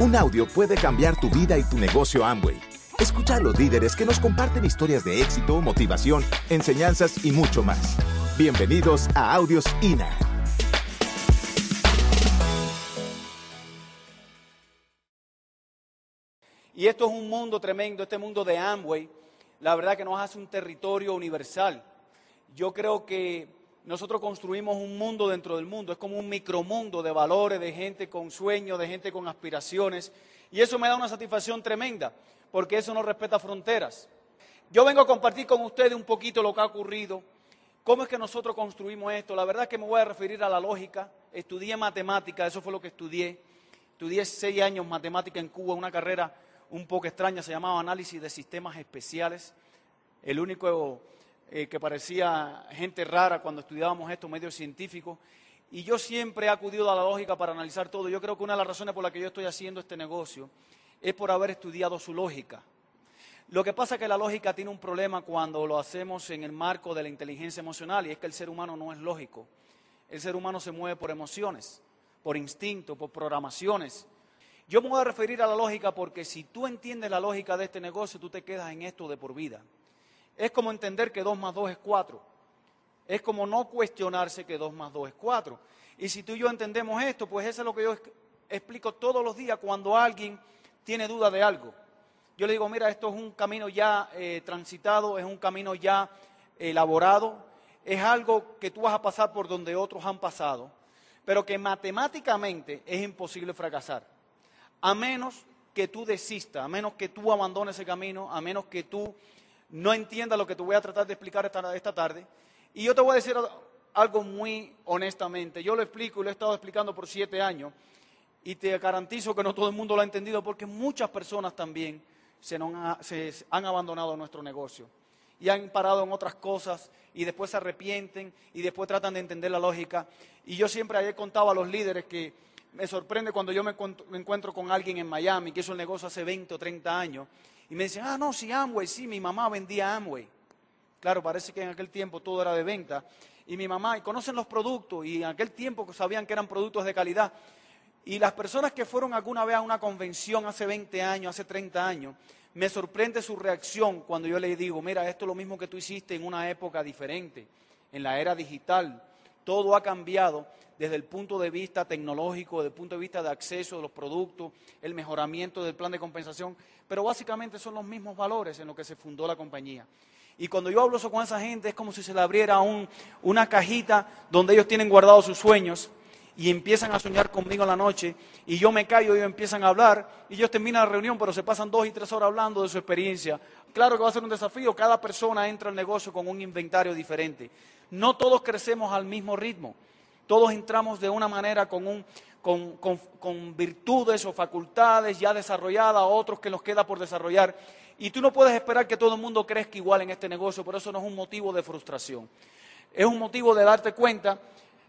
Un audio puede cambiar tu vida y tu negocio Amway. Escucha a los líderes que nos comparten historias de éxito, motivación, enseñanzas y mucho más. Bienvenidos a Audios INA. Y esto es un mundo tremendo, este mundo de Amway, la verdad que nos hace un territorio universal. Yo creo que nosotros construimos un mundo dentro del mundo, es como un micromundo de valores, de gente con sueños, de gente con aspiraciones, y eso me da una satisfacción tremenda, porque eso no respeta fronteras. Yo vengo a compartir con ustedes un poquito lo que ha ocurrido, cómo es que nosotros construimos esto. La verdad es que me voy a referir a la lógica, estudié matemática, eso fue lo que estudié, estudié seis años matemática en Cuba, una carrera un poco extraña, se llamaba análisis de sistemas especiales, el único eh, que parecía gente rara cuando estudiábamos esto, medios científicos. Y yo siempre he acudido a la lógica para analizar todo. Yo creo que una de las razones por las que yo estoy haciendo este negocio es por haber estudiado su lógica. Lo que pasa es que la lógica tiene un problema cuando lo hacemos en el marco de la inteligencia emocional y es que el ser humano no es lógico. El ser humano se mueve por emociones, por instinto, por programaciones. Yo me voy a referir a la lógica porque si tú entiendes la lógica de este negocio, tú te quedas en esto de por vida. Es como entender que 2 más 2 es 4. Es como no cuestionarse que 2 más 2 es 4. Y si tú y yo entendemos esto, pues eso es lo que yo explico todos los días cuando alguien tiene duda de algo. Yo le digo, mira, esto es un camino ya eh, transitado, es un camino ya elaborado, es algo que tú vas a pasar por donde otros han pasado, pero que matemáticamente es imposible fracasar. A menos que tú desistas, a menos que tú abandones ese camino, a menos que tú no entienda lo que te voy a tratar de explicar esta, tarde. Y yo te voy a decir algo muy honestamente. Yo lo explico y lo he estado explicando por siete años. Y te garantizo que no todo el mundo lo ha entendido porque muchas personas también se, se han abandonado nuestro negocio. Y han parado en otras cosas y después se arrepienten y después tratan de entender la lógica. Y yo siempre he contado a los líderes que me sorprende cuando yo me encuentro con alguien en Miami que hizo el negocio hace 20 o 30 años y me dicen, ah, no, sí, Amway, sí, mi mamá vendía Amway. Claro, parece que en aquel tiempo todo era de venta. Y mi mamá, y conocen los productos, y en aquel tiempo sabían que eran productos de calidad. Y las personas que fueron alguna vez a una convención hace 20 años, hace 30 años, me sorprende su reacción cuando yo les digo, mira, esto es lo mismo que tú hiciste en una época diferente, en la era digital. Todo ha cambiado desde el punto de vista tecnológico, desde el punto de vista de acceso a los productos, el mejoramiento del plan de compensación, pero básicamente son los mismos valores en los que se fundó la compañía. Y cuando yo hablo eso con esa gente es como si se le abriera una cajita donde ellos tienen guardados sus sueños y empiezan a soñar conmigo en la noche y yo me callo y ellos empiezan a hablar y ellos terminan la reunión pero se pasan dos y tres horas hablando de su experiencia. Claro que va a ser un desafío, cada persona entra al negocio con un inventario diferente. No todos crecemos al mismo ritmo. Todos entramos de una manera con, virtudes o facultades ya desarrolladas, otros que nos queda por desarrollar. Y tú no puedes esperar que todo el mundo crezca igual en este negocio, por eso no es un motivo de frustración. Es un motivo de darte cuenta,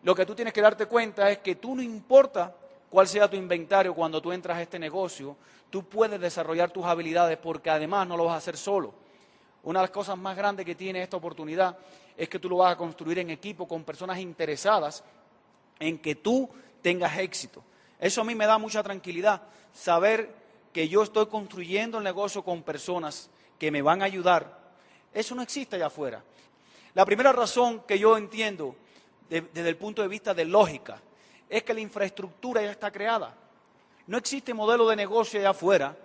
lo que tú tienes que darte cuenta es que tú no importa cuál sea tu inventario cuando tú entras a este negocio, tú puedes desarrollar tus habilidades porque además no lo vas a hacer solo. Una de las cosas más grandes que tiene esta oportunidad es que tú lo vas a construir en equipo con personas interesadas en que tú tengas éxito. Eso a mí me da mucha tranquilidad, saber que yo estoy construyendo el negocio con personas que me van a ayudar. Eso no existe allá afuera. La primera razón que yo entiendo desde el punto de vista de lógica es que la infraestructura ya está creada. No existe modelo de negocio allá afuera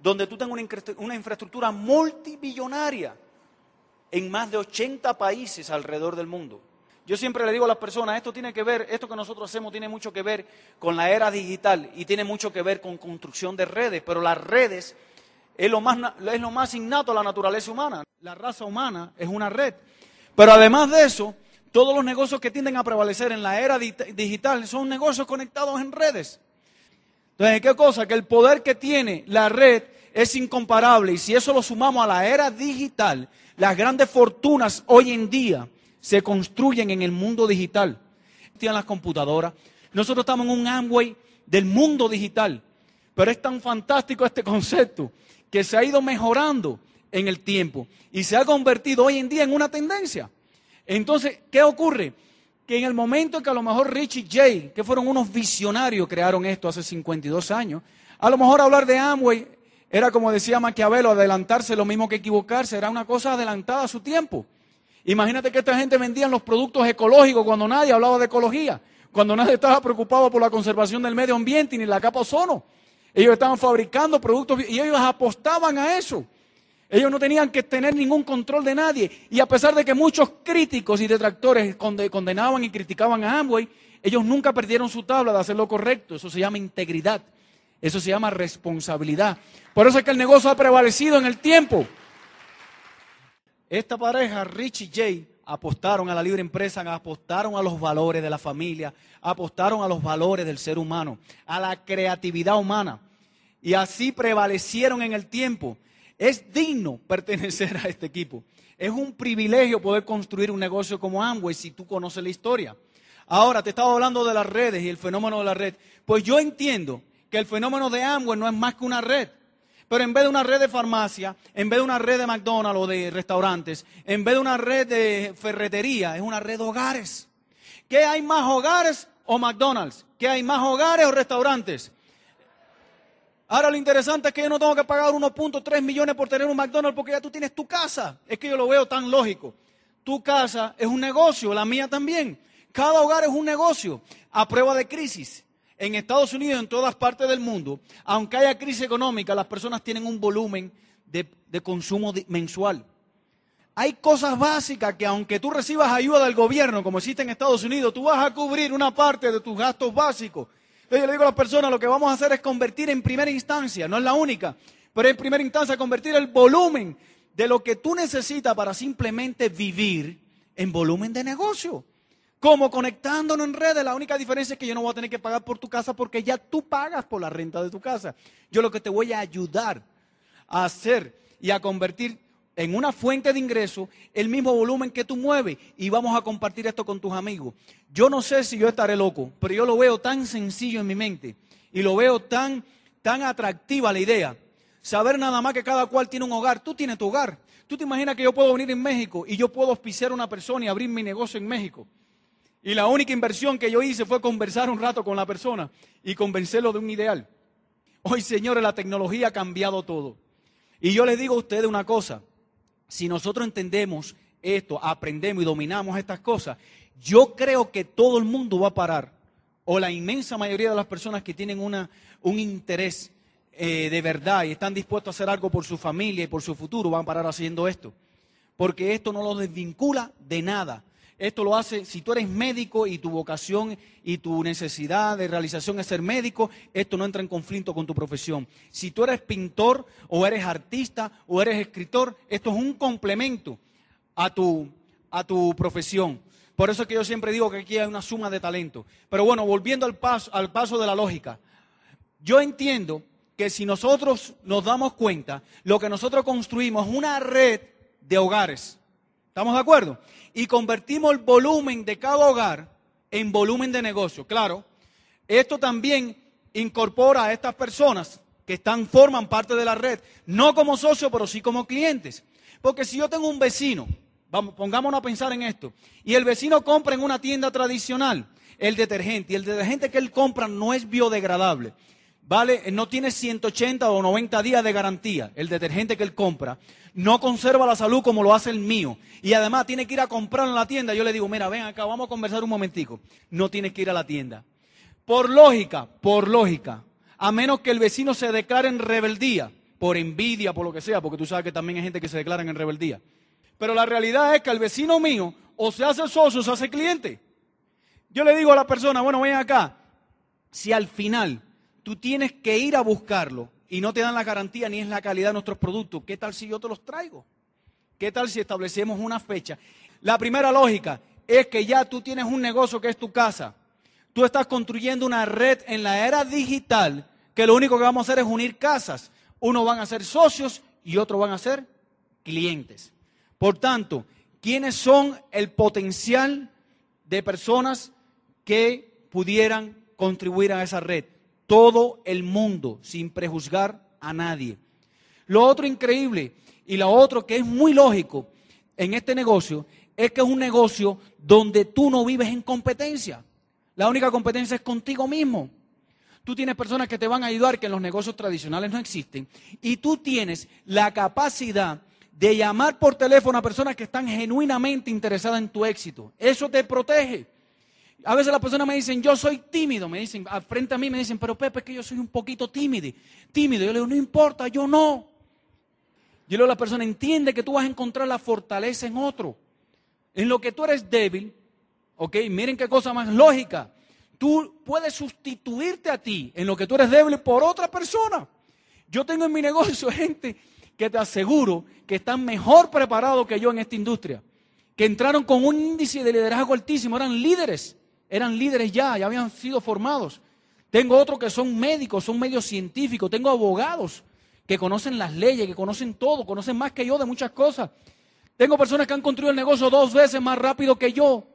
donde tú tengas una infraestructura multibillonaria en más de 80 países alrededor del mundo. Yo siempre le digo a las personas, esto tiene que ver, esto que nosotros hacemos tiene mucho que ver con la era digital y tiene mucho que ver con construcción de redes, pero las redes es lo más, es lo más innato a la naturaleza humana. La raza humana es una red. Pero además de eso, todos los negocios que tienden a prevalecer en la era digital son negocios conectados en redes. Entonces, ¿qué cosa? Que el poder que tiene la red es incomparable. Y si eso lo sumamos a la era digital, las grandes fortunas hoy en día se construyen en el mundo digital. Tienen las computadoras. Nosotros estamos en un Amway del mundo digital. Pero es tan fantástico este concepto que se ha ido mejorando en el tiempo y se ha convertido hoy en día en una tendencia. Entonces, ¿qué ocurre? Que en el momento que a lo mejor Rich y Jay, que fueron unos visionarios, crearon esto hace 52 años, A lo mejor hablar de Amway era como decía Maquiavelo, adelantarse lo mismo que equivocarse, era una cosa adelantada a su tiempo. Imagínate que esta gente vendía los productos ecológicos cuando nadie hablaba de ecología, cuando nadie estaba preocupado por la conservación del medio ambiente ni la capa ozono. Ellos estaban fabricando productos y ellos apostaban a eso. Ellos no tenían que tener ningún control de nadie. Y a pesar de que muchos críticos y detractores condenaban y criticaban a Amway, ellos nunca perdieron su tabla de hacer lo correcto. Eso se llama integridad. Eso se llama responsabilidad. Por eso es que el negocio ha prevalecido en el tiempo. Esta pareja, Rich y Jay, apostaron a la libre empresa, apostaron a los valores de la familia, apostaron a los valores del ser humano, a la creatividad humana. Y así prevalecieron en el tiempo. Es digno pertenecer a este equipo. Es un privilegio poder construir un negocio como Amway si tú conoces la historia. Ahora, te estaba hablando de las redes y el fenómeno de la red. Pues yo entiendo que el fenómeno de Amway no es más que una red. Pero en vez de una red de farmacia, en vez de una red de McDonald's o de restaurantes, en vez de una red de ferretería, es una red de hogares. ¿Qué hay más hogares o McDonald's? ¿Qué hay más hogares o restaurantes? Ahora lo interesante es que yo no tengo que pagar 1.3 millones por tener un McDonald's porque ya tú tienes tu casa. Es que yo lo veo tan lógico. Tu casa es un negocio, la mía también. Cada hogar es un negocio a prueba de crisis en Estados Unidos en todas partes del mundo, aunque haya crisis económica, las personas tienen un volumen de, consumo mensual. Hay cosas básicas que aunque tú recibas ayuda del gobierno, como existe en Estados Unidos, tú vas a cubrir una parte de tus gastos básicos. Yo le digo a las personas, lo que vamos a hacer es convertir en primera instancia, no es la única, pero en primera instancia convertir el volumen de lo que tú necesitas para simplemente vivir en volumen de negocio como conectándonos en redes. La única diferencia es que yo no voy a tener que pagar por tu casa porque ya tú pagas por la renta de tu casa. Yo lo que te voy a ayudar a hacer y a convertir en una fuente de ingreso el mismo volumen que tú mueves y vamos a compartir esto con tus amigos. Yo no sé si yo estaré loco, pero yo lo veo tan sencillo en mi mente y lo veo tan, tan atractiva la idea. Saber nada más que cada cual tiene un hogar. Tú tienes tu hogar. Tú te imaginas que yo puedo venir en México y yo puedo auspiciar a una persona y abrir mi negocio en México. Y la única inversión que yo hice fue conversar un rato con la persona y convencerlo de un ideal. Hoy, señores, la tecnología ha cambiado todo. Y yo les digo a ustedes una cosa, si nosotros entendemos esto, aprendemos y dominamos estas cosas, yo creo que todo el mundo va a parar, o la inmensa mayoría de las personas que tienen una, un interés eh, de verdad y están dispuestos a hacer algo por su familia y por su futuro, van a parar haciendo esto. Porque esto no los desvincula de nada. Esto lo hace, si tú eres médico y tu vocación y tu necesidad de realización es ser médico, esto no entra en conflicto con tu profesión. Si tú eres pintor o eres artista o eres escritor, esto es un complemento a tu, a tu profesión. Por eso es que yo siempre digo que aquí hay una suma de talento. Pero bueno, volviendo al paso, al paso de la lógica, yo entiendo que si nosotros nos damos cuenta, lo que nosotros construimos es una red de hogares. ¿Estamos de acuerdo? y convertimos el volumen de cada hogar en volumen de negocio. Claro, esto también incorpora a estas personas que están, forman parte de la red, no como socios, pero sí como clientes. Porque si yo tengo un vecino, vamos, pongámonos a pensar en esto, y el vecino compra en una tienda tradicional el detergente, y el detergente que él compra no es biodegradable, vale, no tiene 180 o 90 días de garantía, el detergente que él compra, no conserva la salud como lo hace el mío, y además tiene que ir a comprar en la tienda, yo le digo, mira, ven acá, vamos a conversar un momentico, no tienes que ir a la tienda. Por lógica, por lógica, a menos que el vecino se declare en rebeldía, por envidia, por lo que sea, porque tú sabes que también hay gente que se declara en rebeldía. Pero la realidad es que el vecino mío o se hace socio o se hace cliente. Yo le digo a la persona, bueno, ven acá, si al final tú tienes que ir a buscarlo y no te dan la garantía ni es la calidad de nuestros productos, ¿qué tal si yo te los traigo? ¿Qué tal si establecemos una fecha? La primera lógica es que ya tú tienes un negocio que es tu casa. Tú estás construyendo una red en la era digital que lo único que vamos a hacer es unir casas. Uno van a ser socios y otro van a ser clientes. Por tanto, ¿quiénes son el potencial de personas que pudieran contribuir a esa red? Todo el mundo sin prejuzgar a nadie. Lo otro increíble y lo otro que es muy lógico en este negocio es que es un negocio donde tú no vives en competencia. La única competencia es contigo mismo. tú tienes personas que te van a ayudar que en los negocios tradicionales no existen, y tú tienes la capacidad de llamar por teléfono a personas que están genuinamente interesadas en tu éxito. Eso te protege. A veces las personas me dicen, yo soy tímido, me dicen, frente a mí me dicen, pero Pepe, es que yo soy un poquito tímido. Tímido. Yo le digo, no importa, yo no. Yo le digo la persona, entiende que tú vas a encontrar la fortaleza en otro. En lo que tú eres débil, ok, miren qué cosa más lógica. Tú puedes sustituirte a ti en lo que tú eres débil por otra persona. Yo tengo en mi negocio gente que te aseguro que están mejor preparados que yo en esta industria, que entraron con un índice de liderazgo altísimo, eran líderes eran líderes ya, ya habían sido formados. Tengo otros que son médicos, son medios científicos, tengo abogados que conocen las leyes, que conocen todo, conocen más que yo de muchas cosas. Tengo personas que han construido el negocio dos veces más rápido que yo.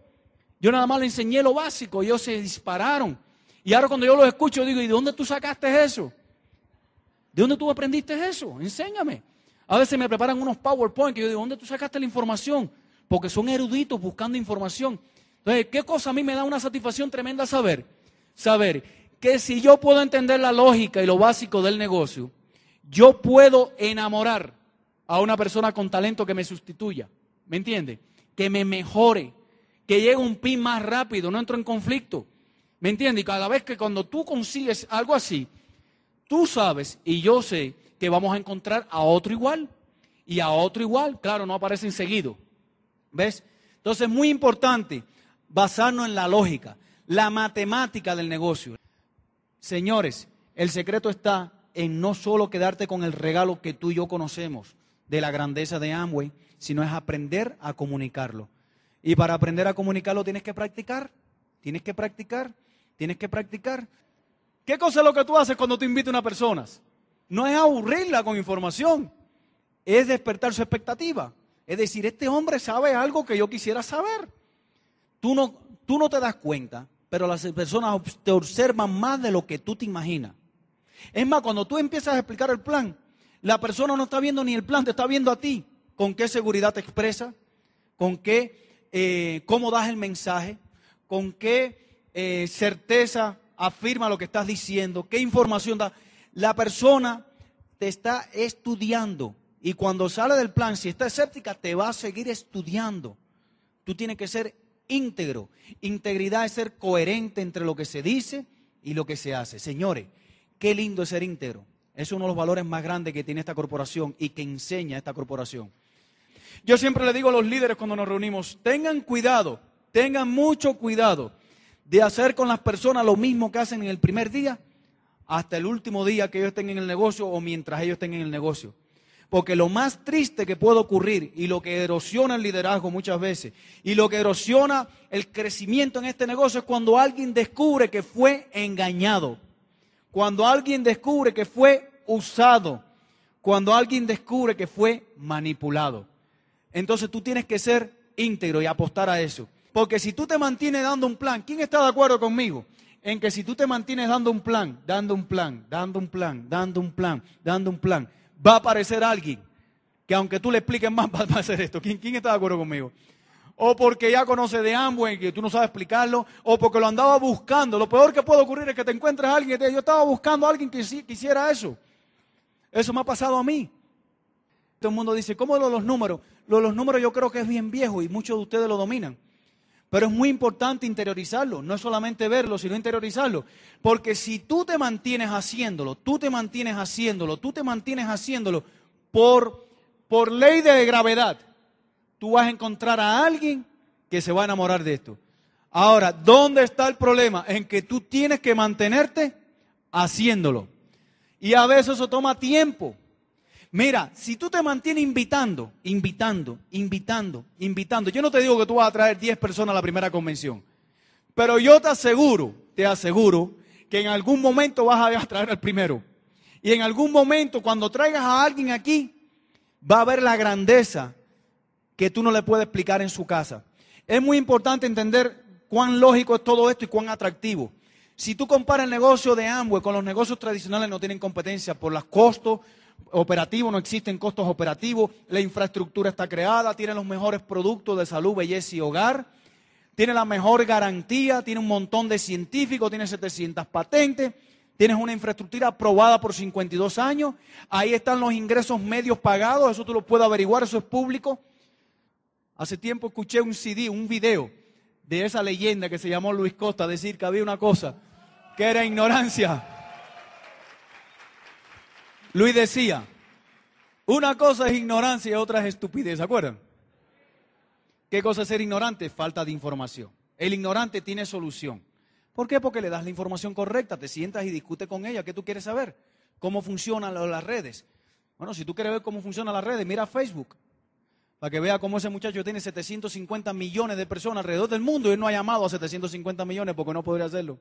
Yo nada más le enseñé lo básico, ellos se dispararon. Y ahora cuando yo los escucho digo, ¿y de dónde tú sacaste eso? ¿De dónde tú aprendiste eso? Enséñame. A veces me preparan unos PowerPoint que yo digo, ¿dónde tú sacaste la información? Porque son eruditos buscando información. Entonces, ¿qué cosa a mí me da una satisfacción tremenda saber? Saber que si yo puedo entender la lógica y lo básico del negocio, yo puedo enamorar a una persona con talento que me sustituya. ¿Me entiende? Que me mejore, que llegue un pin más rápido, no entro en conflicto. ¿Me entiende? Y cada vez que cuando tú consigues algo así, tú sabes y yo sé que vamos a encontrar a otro igual y a otro igual. Claro, no aparecen seguido. ¿Ves? Entonces, es muy importante basarnos en la lógica, la matemática del negocio. Señores, el secreto está en no solo quedarte con el regalo que tú y yo conocemos de la grandeza de Amway, sino es aprender a comunicarlo. Y para aprender a comunicarlo tienes que practicar, tienes que practicar, tienes que practicar. ¿Qué cosa es lo que tú haces cuando te invitas a una persona? No es aburrirla con información, es despertar su expectativa. Es decir, este hombre sabe algo que yo quisiera saber. Tú no, tú no te das cuenta, pero las personas te observan más de lo que tú te imaginas. Es más, cuando tú empiezas a explicar el plan, la persona no está viendo ni el plan, te está viendo a ti. ¿Con qué seguridad te expresa? ¿Con qué, eh, cómo das el mensaje? ¿Con qué eh, certeza afirma lo que estás diciendo? ¿Qué información da? La persona te está estudiando y cuando sale del plan, si está escéptica, te va a seguir estudiando. Tú tienes que ser íntegro. Integridad es ser coherente entre lo que se dice y lo que se hace. Señores, qué lindo es ser íntegro. Es uno de los valores más grandes que tiene esta corporación y que enseña esta corporación. Yo siempre le digo a los líderes cuando nos reunimos, tengan cuidado, tengan mucho cuidado de hacer con las personas lo mismo que hacen en el primer día hasta el último día que ellos estén en el negocio o mientras ellos estén en el negocio. Porque lo más triste que puede ocurrir y lo que erosiona el liderazgo muchas veces y lo que erosiona el crecimiento en este negocio es cuando alguien descubre que fue engañado, cuando alguien descubre que fue usado, cuando alguien descubre que fue manipulado. Entonces tú tienes que ser íntegro y apostar a eso. Porque si tú te mantienes dando un plan, ¿quién está de acuerdo conmigo? En que si tú te mantienes dando un plan, dando un plan, dando un plan, dando un plan, dando un plan, va a aparecer alguien que aunque tú le expliques más, va a hacer esto. ¿Quién, está de acuerdo conmigo? O porque ya conoce de Amway que tú no sabes explicarlo, o porque lo andaba buscando. Lo peor que puede ocurrir es que te encuentres a alguien que te yo estaba buscando a alguien que quisiera eso. Eso me ha pasado a mí. Todo el mundo dice, ¿cómo lo los números? Lo de los números yo creo que es bien viejo y muchos de ustedes lo dominan. Pero es muy importante interiorizarlo, no es solamente verlo, sino interiorizarlo. Porque si tú te mantienes haciéndolo, tú te mantienes haciéndolo, tú te mantienes haciéndolo por, por ley de gravedad, tú vas a encontrar a alguien que se va a enamorar de esto. Ahora, ¿dónde está el problema? En que tú tienes que mantenerte haciéndolo. Y a veces eso toma tiempo. Mira, si tú te mantienes invitando, invitando, invitando, invitando, yo no te digo que tú vas a traer 10 personas a la primera convención, pero yo te aseguro, te aseguro que en algún momento vas a traer al primero. Y en algún momento, cuando traigas a alguien aquí, va a ver la grandeza que tú no le puedes explicar en su casa. Es muy importante entender cuán lógico es todo esto y cuán atractivo. Si tú comparas el negocio de Amway con los negocios tradicionales, no tienen competencia por los costos, operativo, no existen costos operativos, la infraestructura está creada, tiene los mejores productos de salud, belleza y hogar, tiene la mejor garantía, tiene un montón de científicos, tiene 700 patentes, Tienes una infraestructura aprobada por 52 años. Ahí están los ingresos medios pagados. Eso tú lo puedes averiguar, eso es público. Hace tiempo escuché un CD, un video de esa leyenda que se llamó Luis Costa decir que había una cosa que era ignorancia. Luis decía, una cosa es ignorancia y otra es estupidez, ¿se acuerdan? ¿Qué cosa es ser ignorante? Falta de información. El ignorante tiene solución. ¿Por qué? Porque le das la información correcta, te sientas y discutes con ella. ¿Qué tú quieres saber? ¿Cómo funcionan las redes? Bueno, si tú quieres ver cómo funcionan las redes, mira Facebook. Para que vea cómo ese muchacho tiene 750 millones de personas alrededor del mundo y él no ha llamado a 750 millones porque no podría hacerlo.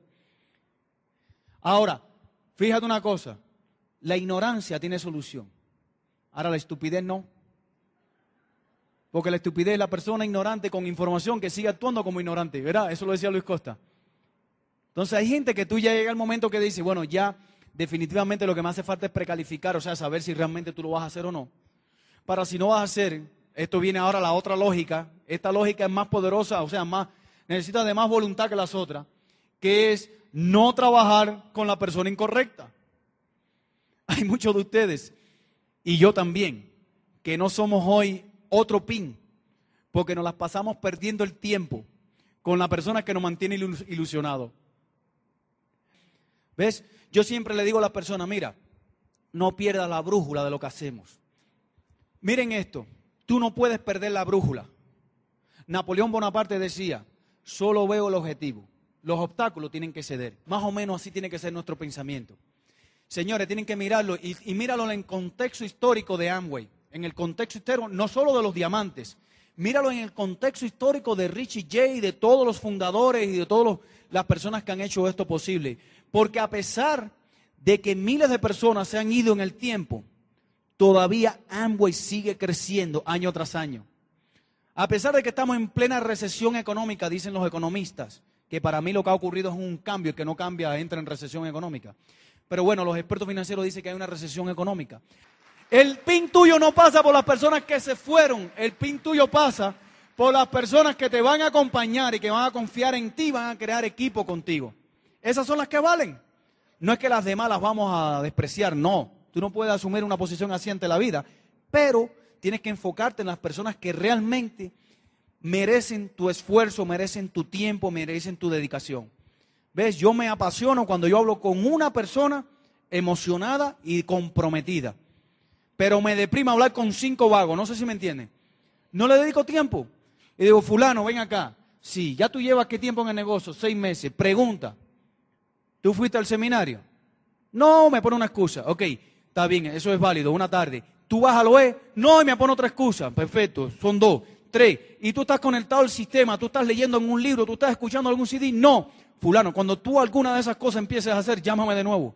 Ahora, fíjate una cosa. La ignorancia tiene solución. Ahora la estupidez no. Porque la estupidez es la persona ignorante con información que sigue actuando como ignorante, ¿verdad? Eso lo decía Luis Costa. Entonces hay gente que tú ya llega el momento que dice, bueno, ya definitivamente lo que me hace falta es precalificar, o sea, saber si realmente tú lo vas a hacer o no. Para si no vas a hacer, esto viene ahora la otra lógica, esta lógica es más poderosa, o sea, más, necesita de más voluntad que las otras, que es no trabajar con la persona incorrecta. Muchos de ustedes, y yo también, que no somos hoy otro pin, porque nos las pasamos perdiendo el tiempo con la persona que nos mantiene ilusionados. ¿Ves? Yo siempre le digo a la persona, mira, no pierdas la brújula de lo que hacemos. Miren esto, tú no puedes perder la brújula. Napoleón Bonaparte decía, solo veo el objetivo, los obstáculos tienen que ceder. Más o menos así tiene que ser nuestro pensamiento. Señores, tienen que mirarlo y, míralo en el contexto histórico de Amway en el contexto histórico, no solo de los diamantes, míralo en el contexto histórico de Richie J, de todos los fundadores y de todas las personas que han hecho esto posible. Porque a pesar de que miles de personas se han ido en el tiempo, todavía Amway sigue creciendo año tras año. A pesar de que estamos en plena recesión económica, dicen los economistas, que para mí lo que ha ocurrido es un cambio, que no cambia, entra en recesión económica. Pero bueno, los expertos financieros dicen que hay una recesión económica. El pin tuyo no pasa por las personas que se fueron, el pin tuyo pasa por las personas que te van a acompañar y que van a confiar en ti, van a crear equipo contigo. Esas son las que valen. No es que las demás las vamos a despreciar, no. Tú no puedes asumir una posición así ante la vida, pero tienes que enfocarte en las personas que realmente merecen tu esfuerzo, merecen tu tiempo, merecen tu dedicación. ¿Ves? Yo me apasiono cuando yo hablo con una persona emocionada y comprometida pero me deprima hablar con cinco vagos, no sé si me entienden. No le dedico tiempo. Y digo, fulano, ven acá. Sí, ya tú llevas qué tiempo en el negocio, seis meses. Pregunta, ¿tú fuiste al seminario? No, me pone una excusa. Ok, está bien, eso es válido, una tarde. ¿Tú vas a lo E? No, y me pone otra excusa. Perfecto, son dos. Tres, y tú estás conectado al sistema, tú estás leyendo en un libro, tú estás escuchando algún CD. No, fulano, cuando tú alguna de esas cosas empieces a hacer, llámame de nuevo.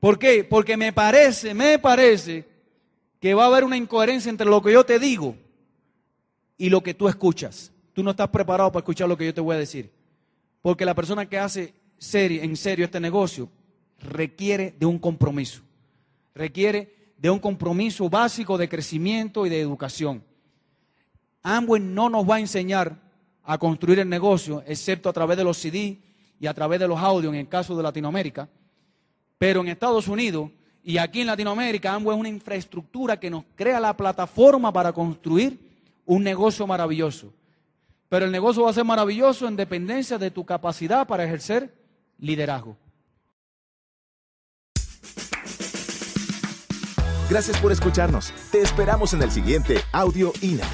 ¿Por qué? Porque me parece, me parece que va a haber una incoherencia entre lo que yo te digo y lo que tú escuchas. Tú no estás preparado para escuchar lo que yo te voy a decir. Porque la persona que hace en serio este negocio requiere de un compromiso. Requiere de un compromiso básico de crecimiento y de educación. Amway no nos va a enseñar a construir el negocio, excepto a través de los CD y a través de los audios en el caso de Latinoamérica. Pero en Estados Unidos y aquí en Latinoamérica, Amway es una infraestructura que nos crea la plataforma para construir un negocio maravilloso. Pero el negocio va a ser maravilloso en dependencia de tu capacidad para ejercer liderazgo. Gracias por escucharnos. Te esperamos en el siguiente Audio INA.